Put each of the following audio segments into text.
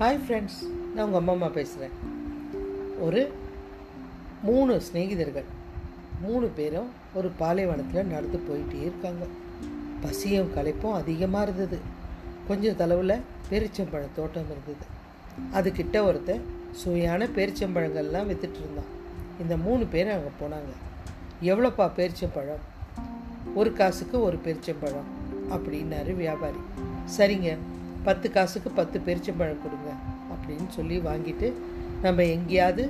Hi friends நான் உங்கள் அம்மா அம்மா பேசுகிறேன் ஒரு மூணு சிநேகிதர்கள் மூணு பேரும் ஒரு பாலைவனத்தில் நடந்து போயிட்டே இருக்காங்க. பசியும் களைப்பும் அதிகமாக இருந்தது. கொஞ்சம் தளவில் பேரிச்சம்பழ தோட்டம் இருந்தது. அதுக்கிட்ட ஒருத்தர் சுவையான பேரிச்சம்பழங்கள்லாம் வித்துட்டு இருந்தான். இந்த மூணு பேரும் அங்கே போனாங்க. எவ்வளோப்பா பேரிச்சம்பழம்? ஒரு காசுக்கு ஒரு பேரிச்சம்பழம் அப்படின்னாரு வியாபாரி. சரிங்க பத்து காசுக்கு பத்து பெருச்சம்பழம் கொடுங்க அப்படின்னு சொல்லி வாங்கிட்டு நம்ம எங்கேயாவது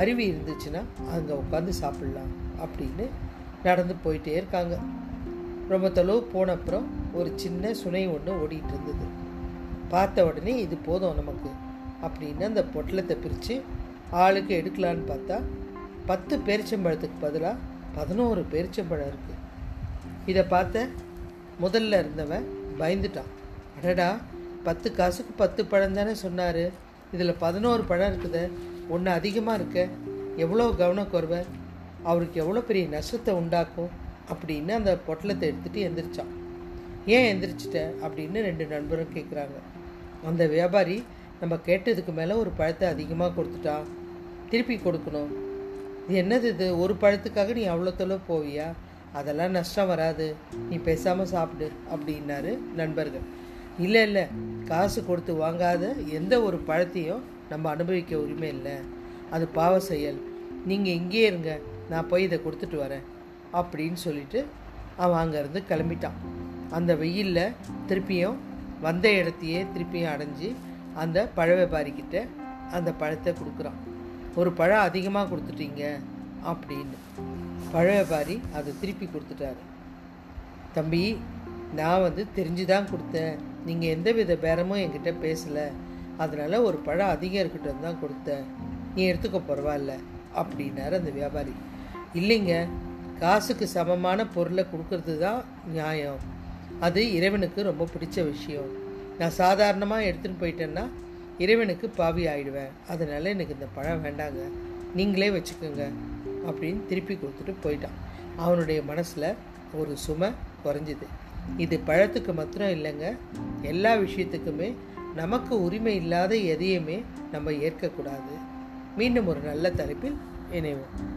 அருவி இருந்துச்சுன்னா அங்கே உட்காந்து சாப்பிட்லாம் அப்படின்னு நடந்து போயிட்டே இருக்காங்க. ரொம்ப தொலைவு போன அப்புறம் ஒரு சின்ன சுனை ஒன்று ஓடிட்டு இருந்தது. பார்த்த உடனே இது போதும் நமக்கு அப்படின்னு அந்த பொட்டலத்தை பிரித்து ஆளுக்கு எடுக்கலான்னு பார்த்தா பத்து பேரிச்சம்பழத்துக்கு பதிலாக பதினோரு பேரிச்சம்பழம் இருக்குது இதை பார்த்த முதல்ல இருந்தவன் பயந்துட்டான். அடடா பத்து காசுக்கு பத்து பழம் தானே சொன்னார். இதில் பதினோரு பழம் இருக்குது ஒன்று அதிகமாக இருக்க எவ்வளோ கவனக்குறவை அவருக்கு எவ்வளோ பெரிய நஷ்டத்தை உண்டாக்கும் அப்படின்னு அந்த பொட்டலத்தை எடுத்துகிட்டு எந்திரிச்சான். ஏன் எந்திரிச்சிட்ட? அப்படின்னு ரெண்டு நண்பரும் கேட்குறாங்க அந்த வியாபாரி நம்ம கேட்டதுக்கு மேலே ஒரு பழத்தை அதிகமாக கொடுத்துட்டான் திருப்பி கொடுக்கணும். இது என்னது இது? ஒரு பழத்துக்காக நீ அவ்வளோ தொலைவு போவியா? அதெல்லாம் நஷ்டம் வராது. நீ பேசாமல் சாப்பிடு அப்படின்னாரு நண்பர்கள். இல்லை இல்லை. காசு கொடுத்து வாங்காத எந்த ஒரு பழத்தையும் நம்ம அனுபவிக்க உரிமை இல்லை. அது பாவ செயல். நீங்கள் இங்கேயே இருங்க. நான் போய் இதை கொடுத்துட்டு வரேன். அப்படின்னு சொல்லிட்டு அவன் அங்கேருந்து கிளம்பிட்டான். அந்த வெயிலில் திருப்பியும் வந்த இடத்தையே திருப்பியும் அடைஞ்சு அந்த பழ வியாபாரிக்கிட்ட அந்த பழத்தை கொடுக்குறான். ஒரு பழம் அதிகமாக கொடுத்துட்டீங்க அப்படின்னு. பழ வியாபாரி அதை திருப்பி கொடுத்துட்டாரு. தம்பி நான் வந்து தெரிஞ்சு தான் கொடுத்தேன். நீங்கள் எந்த வித பேரமும் என்கிட்ட பேசலை. அதனால் ஒரு பழம் அதிகம் இருக்கட்டும் தான் கொடுத்தேன். நீ எடுத்துக்க பரவாயில்ல அப்படின்னாரு அந்த வியாபாரி. இல்லைங்க காசுக்கு சமமான பொருளை கொடுக்கறது தான் நியாயம். அது இறைவனுக்கு ரொம்ப பிடிச்ச விஷயம். நான் சாதாரணமாக எடுத்துகிட்டு போயிட்டேன்னா இறைவனுக்கு பாவி ஆயிடுவேன். அதனால் எனக்கு இந்த பழம் வேண்டாங்க. நீங்களே வச்சுக்கோங்க அப்படின்னு திருப்பி கொடுத்துட்டு போயிட்டான். அவனுடைய மனசில் ஒரு சுமை குறைஞ்சிது. இது பழத்துக்கு மாத்திரம் இல்லைங்க. எல்லா விஷயத்துக்குமே நமக்கு உரிமை இல்லாத எதையுமே நம்ம ஏற்கக்கூடாது. மீண்டும் ஒரு நல்ல தலைப்பில் இணைவோம்.